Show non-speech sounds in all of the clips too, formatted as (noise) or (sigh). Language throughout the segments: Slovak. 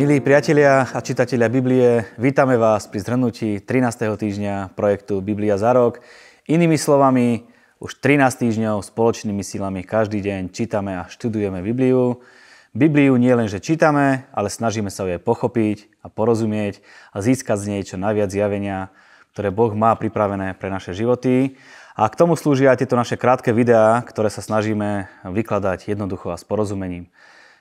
Milí priatelia a čitatelia Biblie, vítame vás pri zhrnutí 13. týždňa projektu Biblia za rok. Inými slovami, už 13 týždňov spoločnými silami každý deň čítame a študujeme Bibliu. Bibliu nie len, že čítame, ale snažíme sa ju aj pochopiť a porozumieť a získať z nej čo najviac zjavenia, ktoré Boh má pripravené pre naše životy. A k tomu slúžia aj tieto naše krátke videá, ktoré sa snažíme vykladať jednoducho a s porozumením.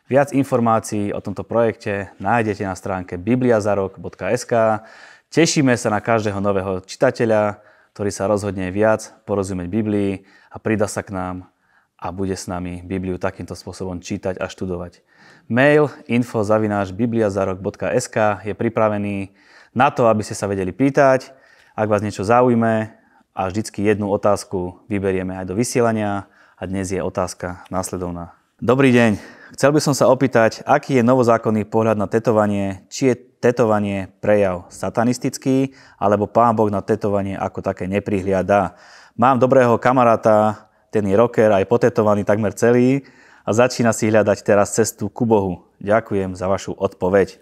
Viac informácií o tomto projekte nájdete na stránke bibliazarok.sk. Tešíme sa na každého nového čitateľa, ktorý sa rozhodne viac porozumieť Biblii a prida sa k nám a bude s nami Bibliu takýmto spôsobom čítať a študovať. Mail info.bibliazarok.sk je pripravený na to, aby ste sa vedeli pýtať. Ak vás niečo zaujme a vždycky jednu otázku vyberieme aj do vysielania a dnes je otázka následovná. Dobrý deň, Chcel by som sa opýtať, aký je novozákonný pohľad na tetovanie, či je tetovanie prejav satanistický, alebo pán Boh na tetovanie ako také neprihliada. Mám dobrého kamaráta, ten je rocker, aj potetovaný takmer celý a začína si hľadať teraz cestu ku Bohu. Ďakujem za vašu odpoveď.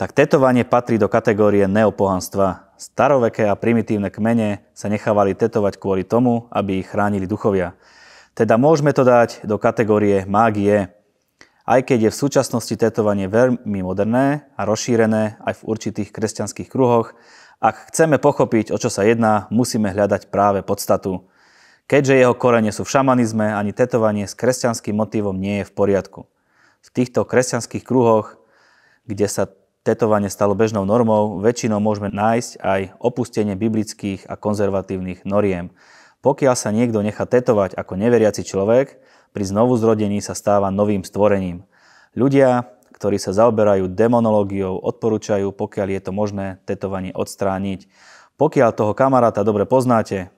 Tak tetovanie patrí do kategórie neopohanstva. Staroveké a primitívne kmene sa nechávali tetovať kvôli tomu, aby ich chránili duchovia. Teda môžeme to dať do kategórie mágie, aj keď je v súčasnosti tetovanie veľmi moderné a rozšírené aj v určitých kresťanských kruhoch, ak chceme pochopiť, o čo sa jedná, musíme hľadať práve podstatu. Keďže jeho korene sú v šamanizme, ani tetovanie s kresťanským motivom nie je v poriadku. V týchto kresťanských kruhoch, kde sa tetovanie stalo bežnou normou, väčšinou môžeme nájsť aj opustenie biblických a konzervatívnych noriem. Pokiaľ sa niekto nechá tetovať ako neveriaci človek, pri znovu zrodení sa stáva novým stvorením. Ľudia, ktorí sa zaoberajú demonológiou, odporúčajú, pokiaľ je to možné, tetovanie odstrániť. Pokiaľ toho kamaráta dobre poznáte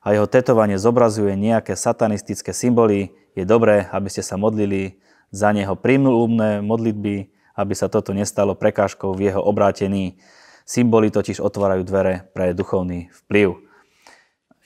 a jeho tetovanie zobrazuje nejaké satanistické symboly, je dobré, aby ste sa modlili za neho prímluvné modlitby, aby sa toto nestalo prekážkou v jeho obrátení. Symboly totiž otvárajú dvere pre duchovný vplyv.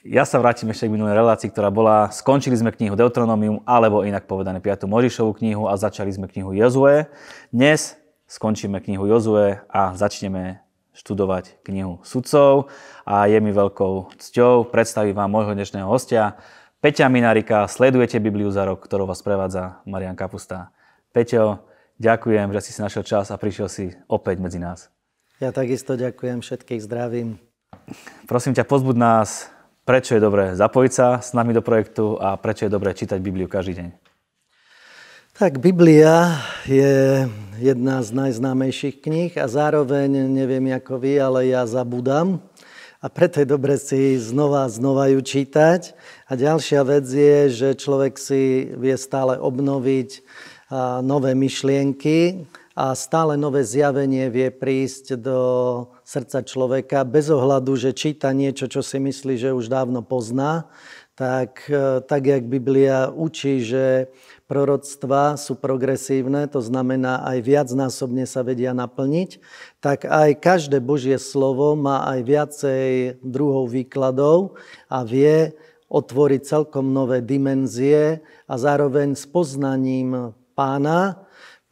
Ja sa vrátim ešte k minulej relácii, ktorá bola, skončili sme knihu Deuteronomium, alebo inak povedané 5. Možišovú knihu a začali sme knihu Jozue. Dnes skončíme knihu Jozue a začneme študovať knihu Sudcov a je mi veľkou cťou predstaviť vám môjho dnešného hostia, Peťa Minarika. Sledujete Bibliu za rok, ktorou vás prevádza Marian Kapusta. Peťo, ďakujem, že si si našiel čas a prišiel si opäť medzi nás. Ja takisto ďakujem, všetkých zdravím. Prosím ťa, pozbud nás prečo je dobré zapojiť sa s nami do projektu a prečo je dobré čítať Bibliu každý deň? Tak Biblia je jedna z najznámejších kníh a zároveň, neviem ako vy, ale ja zabudám. A preto je dobre si znova a znova ju čítať. A ďalšia vec je, že človek si vie stále obnoviť nové myšlienky a stále nové zjavenie vie prísť do srdca človeka bez ohľadu, že číta niečo, čo si myslí, že už dávno pozná, tak, e, tak jak Biblia učí, že proroctva sú progresívne, to znamená aj viacnásobne sa vedia naplniť, tak aj každé Božie slovo má aj viacej druhov výkladov a vie otvoriť celkom nové dimenzie a zároveň s poznaním pána,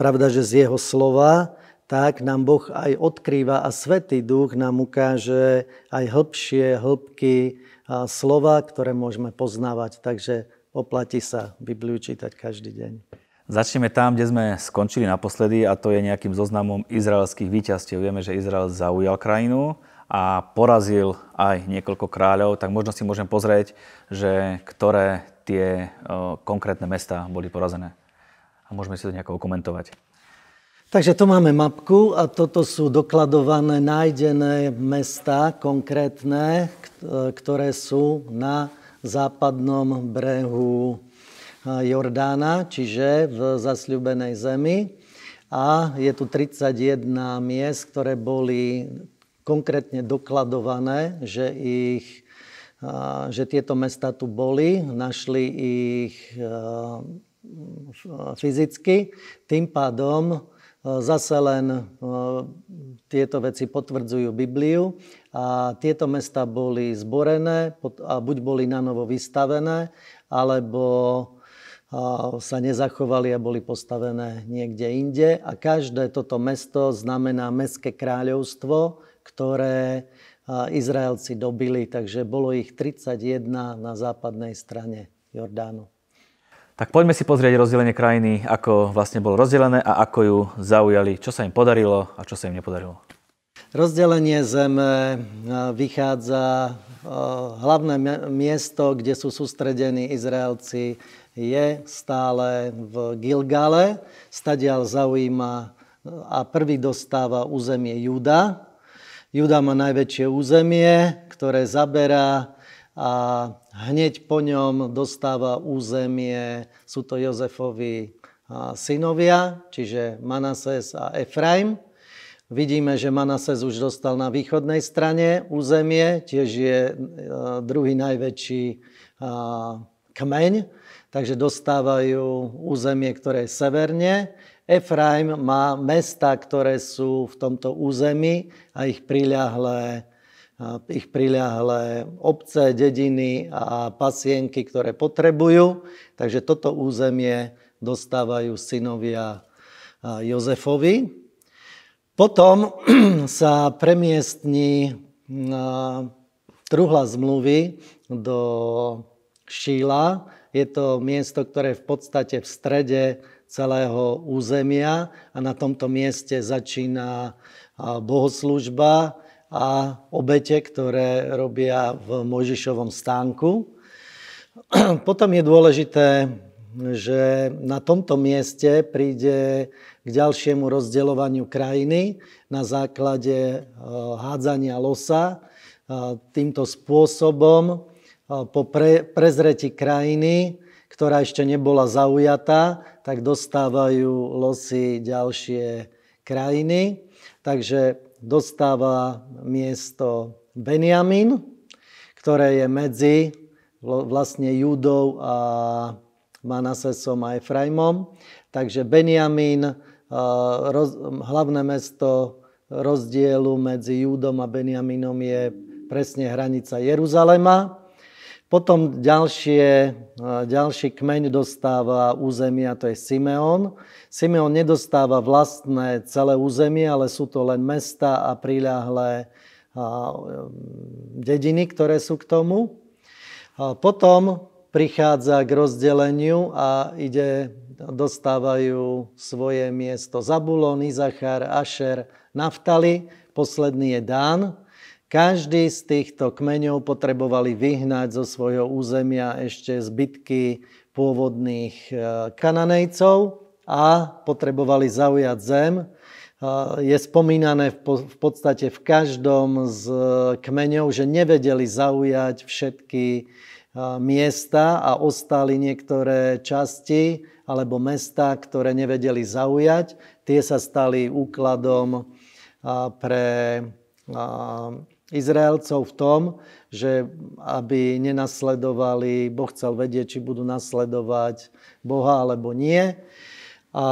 pravda, že z jeho slova, tak nám Boh aj odkrýva a Svetý Duch nám ukáže aj hĺbšie hĺbky slova, ktoré môžeme poznávať. Takže oplatí sa Bibliu čítať každý deň. Začneme tam, kde sme skončili naposledy a to je nejakým zoznamom izraelských víťazstiev. Vieme, že Izrael zaujal krajinu a porazil aj niekoľko kráľov, tak možno si môžem pozrieť, že ktoré tie konkrétne mesta boli porazené. A môžeme si to nejako komentovať. Takže tu máme mapku a toto sú dokladované, nájdené mesta konkrétne, ktoré sú na západnom brehu Jordána, čiže v zasľubenej zemi. A je tu 31 miest, ktoré boli konkrétne dokladované, že, ich, že tieto mesta tu boli, našli ich fyzicky. Tým pádom Zase len e, tieto veci potvrdzujú Bibliu a tieto mesta boli zborené a buď boli na novo vystavené, alebo sa nezachovali a boli postavené niekde inde. A každé toto mesto znamená mestské kráľovstvo, ktoré Izraelci dobili, takže bolo ich 31 na západnej strane Jordánu. Tak poďme si pozrieť rozdelenie krajiny, ako vlastne bolo rozdelené a ako ju zaujali, čo sa im podarilo a čo sa im nepodarilo. Rozdelenie zeme vychádza, hlavné miesto, kde sú sústredení Izraelci, je stále v Gilgale. Stadial zaujíma a prvý dostáva územie Juda. Juda má najväčšie územie, ktoré zaberá a hneď po ňom dostáva územie, sú to Jozefovi synovia, čiže Manases a Efraim. Vidíme, že Manases už dostal na východnej strane územie, tiež je e, druhý najväčší kmeň, takže dostávajú územie, ktoré je severne. Efraim má mesta, ktoré sú v tomto území a ich priľahlé ich priľahlé obce, dediny a pasienky, ktoré potrebujú. Takže toto územie dostávajú synovia Jozefovi. Potom (clears throat) sa premiestní truhla zmluvy do Šíla. Je to miesto, ktoré je v podstate v strede celého územia a na tomto mieste začína bohoslužba a obete, ktoré robia v Mojžišovom stánku. (clears throat) Potom je dôležité, že na tomto mieste príde k ďalšiemu rozdeľovaniu krajiny na základe e, hádzania losa. E, týmto spôsobom e, po pre, prezreti krajiny, ktorá ešte nebola zaujatá, tak dostávajú losy ďalšie krajiny. Takže dostáva miesto Benjamin, ktoré je medzi vlastne Judou a Manasesom a Efraimom. Takže Benjamin, hlavné mesto rozdielu medzi Júdom a Benjaminom je presne hranica Jeruzalema. Potom ďalšie, ďalší kmeň dostáva územia, to je Simeon. Simeon nedostáva vlastné celé územie, ale sú to len mesta a priľahlé dediny, ktoré sú k tomu. Potom prichádza k rozdeleniu a ide, dostávajú svoje miesto Zabulon, Izachar, Ašer, Naftali, posledný je Dán. Každý z týchto kmeňov potrebovali vyhnať zo svojho územia ešte zbytky pôvodných e, kananejcov a potrebovali zaujať zem. E, je spomínané v podstate v každom z kmeňov, že nevedeli zaujať všetky e, miesta a ostali niektoré časti alebo mesta, ktoré nevedeli zaujať. Tie sa stali úkladom pre Izraelcov v tom, že aby nenasledovali, Boh chcel vedieť, či budú nasledovať Boha alebo nie a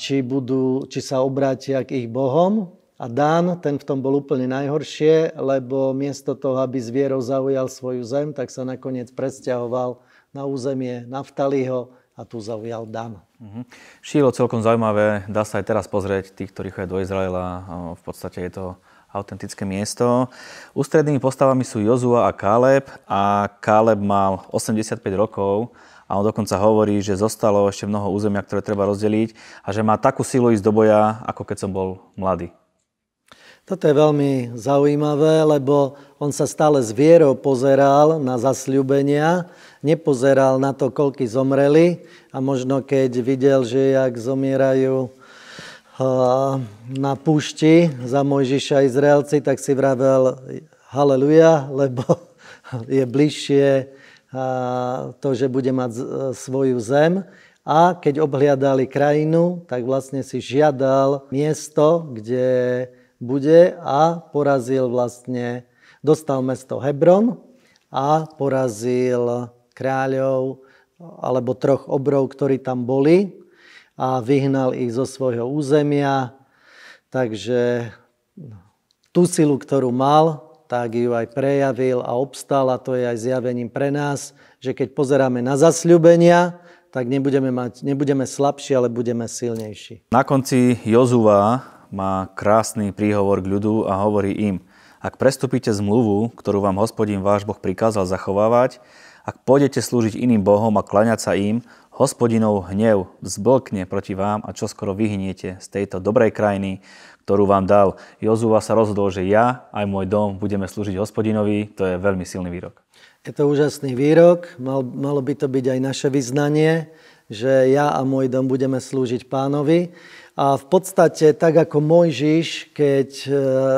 či, budú, či sa obrátia k ich Bohom. A Dan, ten v tom bol úplne najhoršie, lebo miesto toho, aby s vierou zaujal svoju zem, tak sa nakoniec presťahoval na územie Naftaliho a tu zaujal Dan. Uh-huh. Šílo celkom zaujímavé, dá sa aj teraz pozrieť, tých, ktorí chodia do Izraela, v podstate je to autentické miesto. Ústrednými postavami sú Jozua a Káleb a Káleb mal 85 rokov a on dokonca hovorí, že zostalo ešte mnoho územia, ktoré treba rozdeliť a že má takú silu ísť do boja, ako keď som bol mladý. Toto je veľmi zaujímavé, lebo on sa stále s vierou pozeral na zasľúbenia, nepozeral na to, koľky zomreli a možno keď videl, že jak zomierajú na púšti za Mojžiša Izraelci, tak si vravel haleluja, (laughs) lebo je bližšie to, že bude mať svoju zem. A keď obhliadali krajinu, tak vlastne si žiadal miesto, kde bude a porazil vlastne, dostal mesto Hebron a porazil kráľov alebo troch obrov, ktorí tam boli a vyhnal ich zo svojho územia. Takže tú silu, ktorú mal, tak ju aj prejavil a obstal a to je aj zjavením pre nás, že keď pozeráme na zasľubenia, tak nebudeme, mať, nebudeme slabší, ale budeme silnejší. Na konci Jozua má krásny príhovor k ľudu a hovorí im, ak prestúpite zmluvu, ktorú vám hospodin váš Boh prikázal zachovávať, ak pôjdete slúžiť iným bohom a klaňať sa im, hospodinov hnev vzblkne proti vám a čoskoro vyhniete z tejto dobrej krajiny, ktorú vám dal. Jozua sa rozhodol, že ja aj môj dom budeme slúžiť hospodinovi. To je veľmi silný výrok. Je to úžasný výrok. Mal, malo by to byť aj naše vyznanie, že ja a môj dom budeme slúžiť pánovi. A v podstate, tak ako Mojžiš, keď e,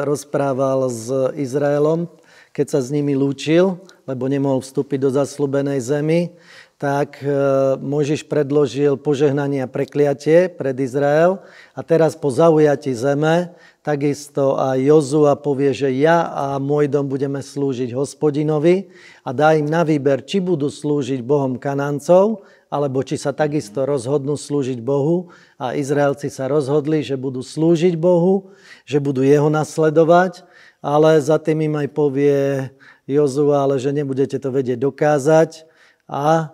rozprával s Izraelom, keď sa s nimi lúčil, lebo nemohol vstúpiť do zaslúbenej zemi, tak e, Mojžiš predložil požehnanie a prekliatie pred Izrael. A teraz po zaujati zeme, takisto aj Jozua povie, že ja a môj dom budeme slúžiť hospodinovi a dá im na výber, či budú slúžiť Bohom Kanancov, alebo či sa takisto rozhodnú slúžiť Bohu. A Izraelci sa rozhodli, že budú slúžiť Bohu, že budú jeho nasledovať, ale za tým im aj povie Jozua, ale že nebudete to vedieť dokázať a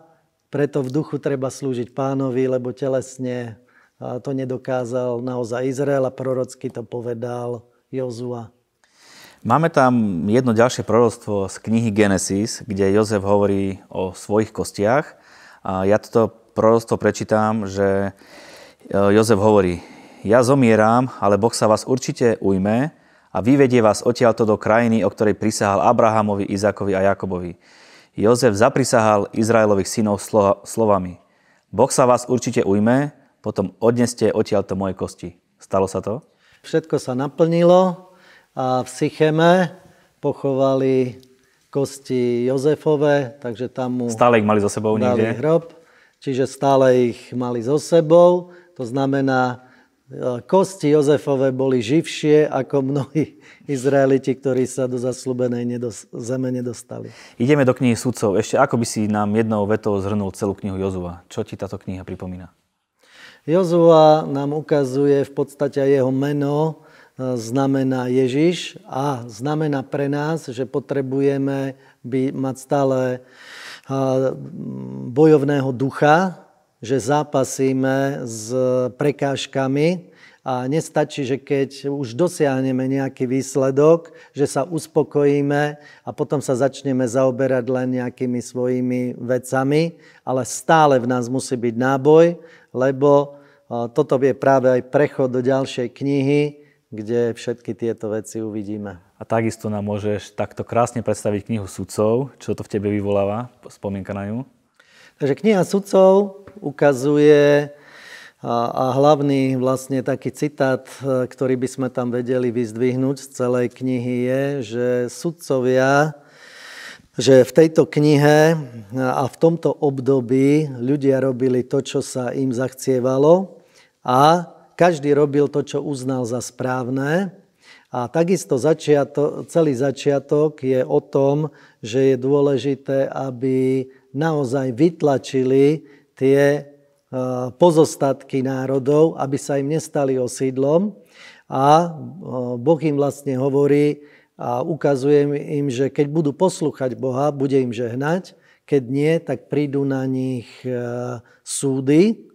preto v duchu treba slúžiť pánovi, lebo telesne to nedokázal naozaj Izrael a prorocky to povedal Jozua. Máme tam jedno ďalšie proroctvo z knihy Genesis, kde Jozef hovorí o svojich kostiach a ja toto prorostvo prečítam, že e, Jozef hovorí, ja zomieram, ale Boh sa vás určite ujme a vyvedie vás odtiaľto do krajiny, o ktorej prisahal Abrahamovi, Izakovi a Jakobovi. Jozef zaprisahal Izraelových synov slovami. Boh sa vás určite ujme, potom odneste odtiaľto moje kosti. Stalo sa to? Všetko sa naplnilo a v Sycheme pochovali kosti Jozefove, takže tam mu... Stále ich mali so sebou dali niekde? hrob, čiže stále ich mali so sebou. To znamená, kosti Jozefove boli živšie ako mnohí Izraeliti, ktorí sa do zaslúbenej nedos- zeme nedostali. Ideme do knihy sudcov. Ešte ako by si nám jednou vetou zhrnul celú knihu Jozua? Čo ti táto kniha pripomína? Jozua nám ukazuje v podstate jeho meno, znamená Ježiš a znamená pre nás, že potrebujeme by mať stále bojovného ducha, že zápasíme s prekážkami a nestačí, že keď už dosiahneme nejaký výsledok, že sa uspokojíme a potom sa začneme zaoberať len nejakými svojimi vecami, ale stále v nás musí byť náboj, lebo toto je práve aj prechod do ďalšej knihy, kde všetky tieto veci uvidíme. A takisto nám môžeš takto krásne predstaviť knihu sudcov. Čo to v tebe vyvoláva? Spomienka na ňu? Takže kniha sudcov ukazuje a, a hlavný vlastne taký citát, ktorý by sme tam vedeli vyzdvihnúť z celej knihy je, že sudcovia, že v tejto knihe a v tomto období ľudia robili to, čo sa im zachcievalo a každý robil to, čo uznal za správne. A takisto začiato, celý začiatok je o tom, že je dôležité, aby naozaj vytlačili tie e, pozostatky národov, aby sa im nestali osídlom. A e, Boh im vlastne hovorí a ukazuje im, že keď budú poslúchať Boha, bude im žehnať, keď nie, tak prídu na nich e, súdy,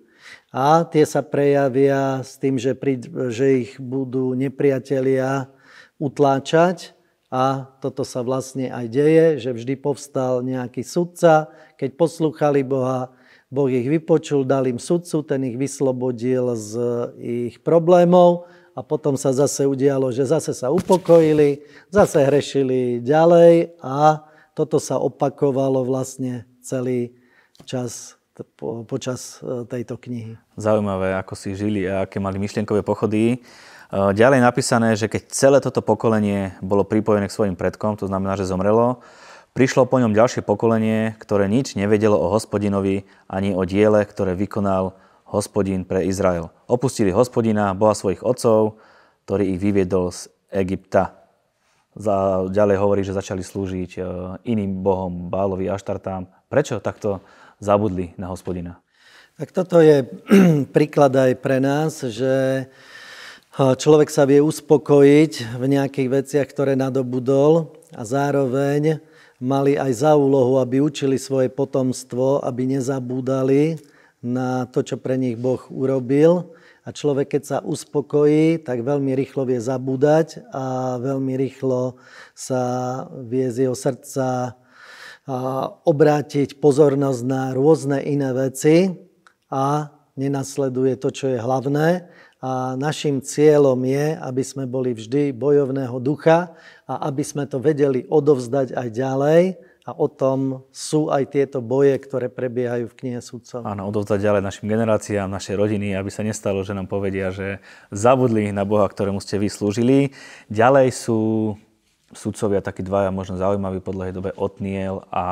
a tie sa prejavia s tým, že ich budú nepriatelia utláčať a toto sa vlastne aj deje, že vždy povstal nejaký sudca, keď poslúchali Boha, Boh ich vypočul, dal im sudcu, ten ich vyslobodil z ich problémov a potom sa zase udialo, že zase sa upokojili, zase hrešili ďalej a toto sa opakovalo vlastne celý čas po, počas e, tejto knihy. Zaujímavé, ako si žili a aké mali myšlienkové pochody. E, ďalej napísané, že keď celé toto pokolenie bolo pripojené k svojim predkom, to znamená, že zomrelo, prišlo po ňom ďalšie pokolenie, ktoré nič nevedelo o hospodinovi ani o diele, ktoré vykonal hospodin pre Izrael. Opustili hospodina, boha svojich otcov, ktorý ich vyviedol z Egypta. Ďalej hovorí, že začali slúžiť e, iným bohom, Bálovi, Aštartám. Prečo takto zabudli na hospodina. Tak toto je (clears throat) príklad aj pre nás, že človek sa vie uspokojiť v nejakých veciach, ktoré nadobudol a zároveň mali aj za úlohu, aby učili svoje potomstvo, aby nezabúdali na to, čo pre nich Boh urobil. A človek, keď sa uspokojí, tak veľmi rýchlo vie zabúdať a veľmi rýchlo sa vie z jeho srdca obrátiť pozornosť na rôzne iné veci a nenasleduje to, čo je hlavné. A našim cieľom je, aby sme boli vždy bojovného ducha a aby sme to vedeli odovzdať aj ďalej. A o tom sú aj tieto boje, ktoré prebiehajú v knihe sudcov. Áno, odovzdať ďalej našim generáciám, našej rodiny, aby sa nestalo, že nám povedia, že zabudli na Boha, ktorému ste vyslúžili. Ďalej sú sudcovia takí dvaja možno zaujímaví podľa dobe Otniel a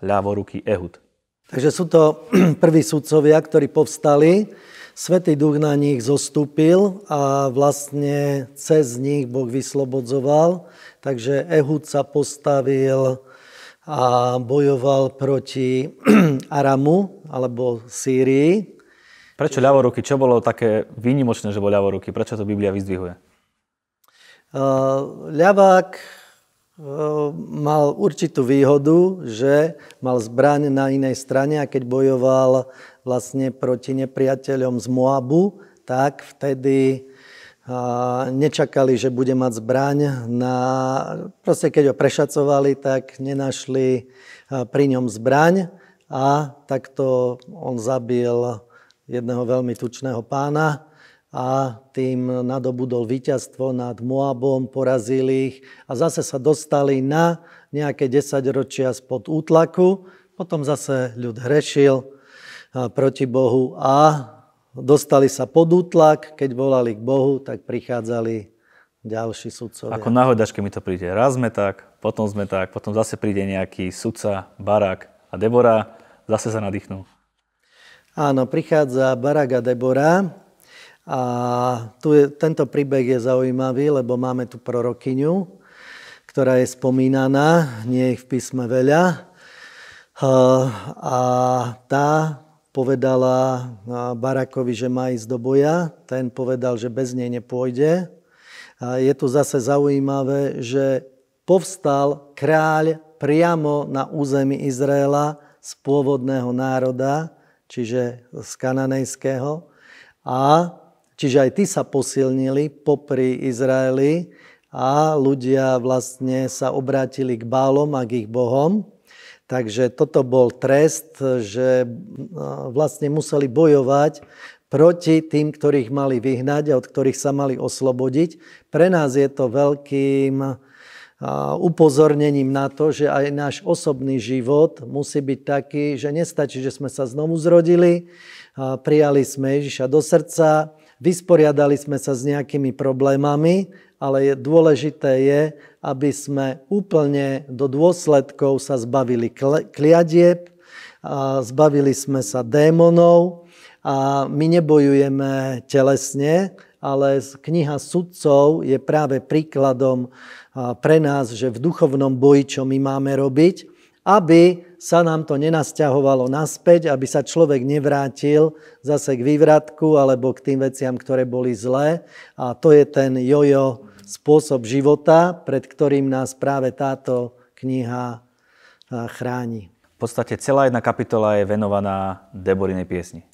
ľavoruký Ehud. Takže sú to (clears throat) prví sudcovia, ktorí povstali. Svetý duch na nich zostúpil a vlastne cez nich Boh vyslobodzoval. Takže Ehud sa postavil a bojoval proti (clears throat) Aramu alebo Sýrii. Prečo ľavoruky? Čo bolo také výnimočné, že bol ľavoruky? Prečo to Biblia vyzdvihuje? Ľavák mal určitú výhodu, že mal zbraň na inej strane a keď bojoval vlastne proti nepriateľom z Moabu, tak vtedy nečakali, že bude mať zbraň. Na, proste keď ho prešacovali, tak nenašli pri ňom zbraň a takto on zabil jedného veľmi tučného pána a tým nadobudol víťazstvo nad Moabom, porazil ich a zase sa dostali na nejaké 10 ročia spod útlaku. Potom zase ľud hrešil proti Bohu a dostali sa pod útlak, keď volali k Bohu, tak prichádzali ďalší sudcovia. Ako náhodačke mi to príde. Raz sme tak, potom sme tak, potom zase príde nejaký sudca, Barak a Debora, zase sa nadýchnú. Áno, prichádza Barak a Debora a tu je, tento príbeh je zaujímavý, lebo máme tu prorokyňu, ktorá je spomínaná, nie je v písme veľa. A tá povedala Barakovi, že má ísť do boja. Ten povedal, že bez nej nepôjde. A je tu zase zaujímavé, že povstal kráľ priamo na území Izraela z pôvodného národa, čiže z kananejského. A čiže aj tí sa posilnili popri Izraeli a ľudia vlastne sa obrátili k bálom a k ich bohom. Takže toto bol trest, že vlastne museli bojovať proti tým, ktorých mali vyhnať a od ktorých sa mali oslobodiť. Pre nás je to veľkým upozornením na to, že aj náš osobný život musí byť taký, že nestačí, že sme sa znovu zrodili, prijali sme Ježiša do srdca, vysporiadali sme sa s nejakými problémami, ale je, dôležité je, aby sme úplne do dôsledkov sa zbavili kliadieb, a zbavili sme sa démonov a my nebojujeme telesne, ale kniha sudcov je práve príkladom pre nás, že v duchovnom boji, čo my máme robiť, aby sa nám to nenasťahovalo naspäť, aby sa človek nevrátil zase k vývratku alebo k tým veciam, ktoré boli zlé. A to je ten jojo spôsob života, pred ktorým nás práve táto kniha chráni. V podstate celá jedna kapitola je venovaná Deborinej piesni.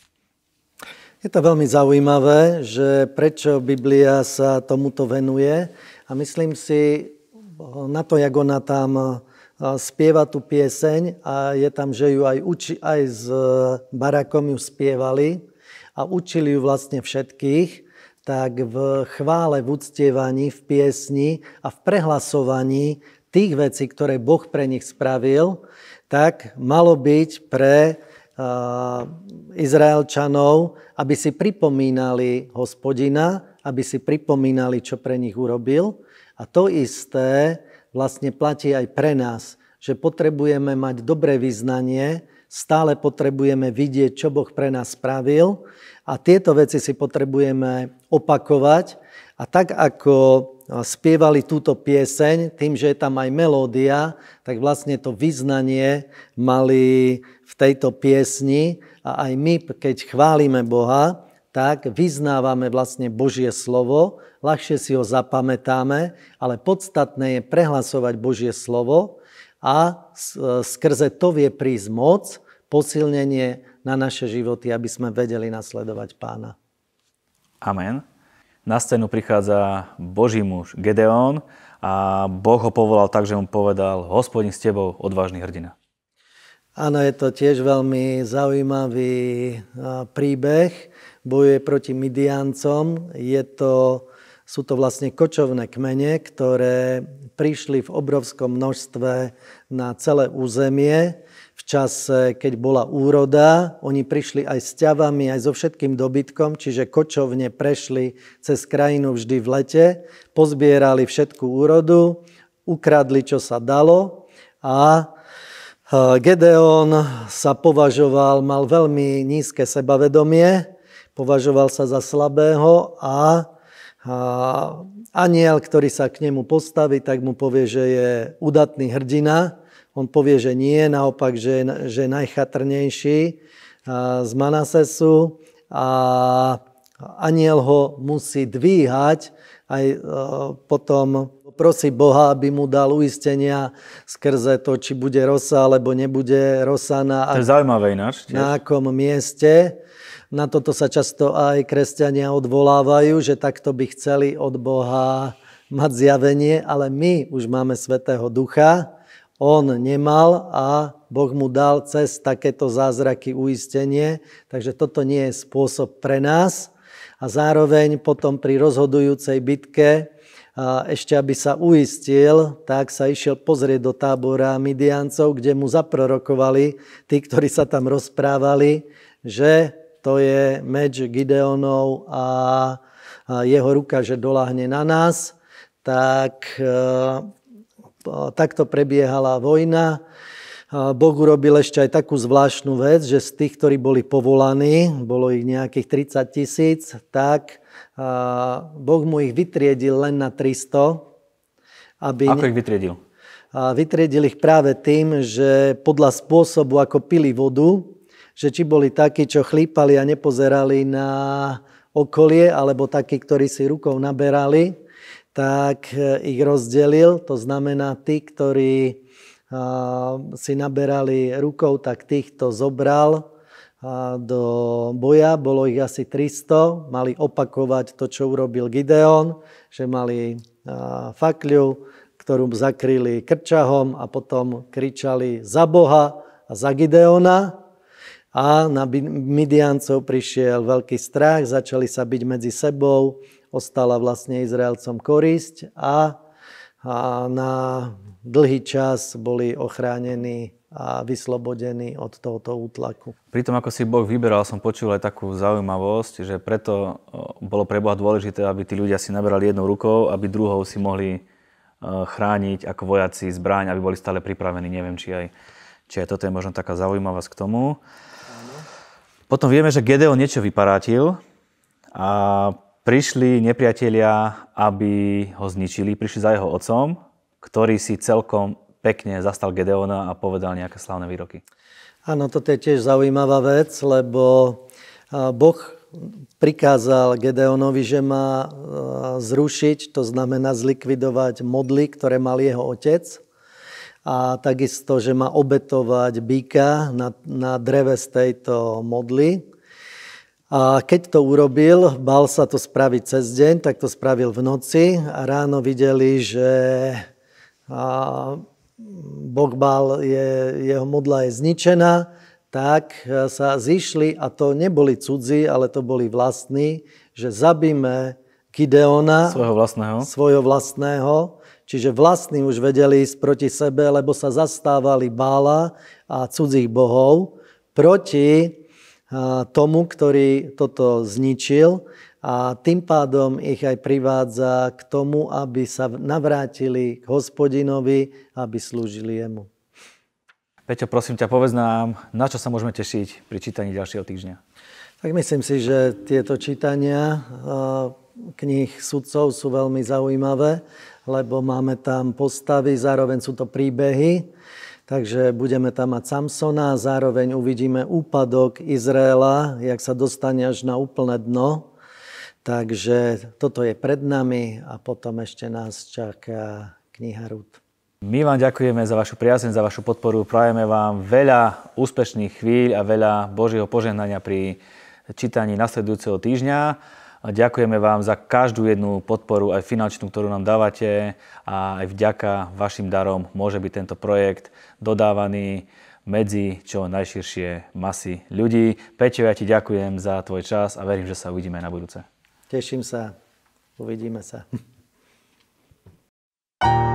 Je to veľmi zaujímavé, že prečo Biblia sa tomuto venuje a myslím si na to, jak ona tam spieva tú pieseň a je tam, že ju aj, uči, aj s Barakom ju spievali a učili ju vlastne všetkých tak v chvále, v uctievaní, v piesni a v prehlasovaní tých vecí, ktoré Boh pre nich spravil, tak malo byť pre Izraelčanov, aby si pripomínali hospodina, aby si pripomínali, čo pre nich urobil. A to isté vlastne platí aj pre nás, že potrebujeme mať dobré vyznanie, stále potrebujeme vidieť, čo Boh pre nás spravil a tieto veci si potrebujeme opakovať. A tak ako spievali túto pieseň, tým, že je tam aj melódia, tak vlastne to vyznanie mali v tejto piesni a aj my, keď chválime Boha, tak vyznávame vlastne Božie slovo, ľahšie si ho zapamätáme, ale podstatné je prehlasovať Božie slovo a skrze to vie prísť moc, posilnenie na naše životy, aby sme vedeli nasledovať pána. Amen. Na scénu prichádza Boží muž Gedeón a Boh ho povolal tak, že mu povedal, hospodin s tebou, odvážny hrdina. Áno, je to tiež veľmi zaujímavý príbeh. Bojuje proti Midiancom. Je to sú to vlastne kočovné kmene, ktoré prišli v obrovskom množstve na celé územie. V čase, keď bola úroda, oni prišli aj s ťavami, aj so všetkým dobytkom, čiže kočovne prešli cez krajinu vždy v lete, pozbierali všetku úrodu, ukradli, čo sa dalo a Gedeon sa považoval, mal veľmi nízke sebavedomie, považoval sa za slabého a a aniel, ktorý sa k nemu postaví, tak mu povie, že je udatný hrdina. On povie, že nie, naopak, že, že je najchatrnejší z Manasesu a aniel ho musí dvíhať aj e, potom prosí Boha, aby mu dal uistenia skrze to, či bude rosa alebo nebude rosa na, to je zaujímavé ináč, na akom mieste. Na toto sa často aj kresťania odvolávajú, že takto by chceli od Boha mať zjavenie, ale my už máme Svetého Ducha, on nemal a Boh mu dal cez takéto zázraky uistenie, takže toto nie je spôsob pre nás. A zároveň potom pri rozhodujúcej bitke, ešte aby sa uistil, tak sa išiel pozrieť do tábora Midiancov, kde mu zaprorokovali tí, ktorí sa tam rozprávali, že to je meč Gideonov a jeho ruka, že doláhne na nás, tak e, takto prebiehala vojna. Boh urobil ešte aj takú zvláštnu vec, že z tých, ktorí boli povolaní, bolo ich nejakých 30 tisíc, tak Boh mu ich vytriedil len na 300. Aby Ako ich vytriedil? Vytriedil ich práve tým, že podľa spôsobu, ako pili vodu, že či boli takí, čo chlípali a nepozerali na okolie, alebo takí, ktorí si rukou naberali, tak e, ich rozdelil. To znamená, tí, ktorí si naberali rukou, tak týchto zobral do boja. Bolo ich asi 300. Mali opakovať to, čo urobil Gideon, že mali fakľu, ktorú zakryli krčahom a potom kričali za Boha a za Gideona a na Midiancov prišiel veľký strach, začali sa byť medzi sebou, ostala vlastne Izraelcom korisť a, a na dlhý čas boli ochránení a vyslobodení od tohoto útlaku. Pri tom, ako si Boh vyberal, som počul aj takú zaujímavosť, že preto bolo pre Boha dôležité, aby tí ľudia si naberali jednou rukou, aby druhou si mohli chrániť ako vojaci zbraň, aby boli stále pripravení. Neviem, či aj, či aj toto je možno taká zaujímavosť k tomu. Potom vieme, že Gedeon niečo vyparátil a prišli nepriatelia, aby ho zničili. Prišli za jeho otcom, ktorý si celkom pekne zastal Gedeona a povedal nejaké slavné výroky. Áno, toto je tiež zaujímavá vec, lebo Boh prikázal Gedeonovi, že má zrušiť, to znamená zlikvidovať modly, ktoré mal jeho otec a takisto, že má obetovať býka na, na dreve z tejto modly. A keď to urobil, bal sa to spraviť cez deň, tak to spravil v noci. A ráno videli, že Boh bal, je, jeho modla je zničená, tak sa zišli, a to neboli cudzí, ale to boli vlastní, že zabíme Gideona, svojho vlastného, svojho vlastného Čiže vlastní už vedeli ísť proti sebe, lebo sa zastávali bála a cudzích bohov proti tomu, ktorý toto zničil a tým pádom ich aj privádza k tomu, aby sa navrátili k hospodinovi, aby slúžili jemu. Peťo, prosím ťa, povedz nám, na čo sa môžeme tešiť pri čítaní ďalšieho týždňa? Tak myslím si, že tieto čítania kníh sudcov sú veľmi zaujímavé lebo máme tam postavy, zároveň sú to príbehy. Takže budeme tam mať Samsona zároveň uvidíme úpadok Izraela, jak sa dostane až na úplné dno. Takže toto je pred nami a potom ešte nás čaká kniha Rúd. My vám ďakujeme za vašu priazeň, za vašu podporu. Prajeme vám veľa úspešných chvíľ a veľa Božieho požehnania pri čítaní nasledujúceho týždňa. Ďakujeme vám za každú jednu podporu, aj finančnú, ktorú nám dávate a aj vďaka vašim darom môže byť tento projekt dodávaný medzi čo najširšie masy ľudí. Peťo, ja ti ďakujem za tvoj čas a verím, že sa uvidíme na budúce. Teším sa. Uvidíme sa. thank (laughs) you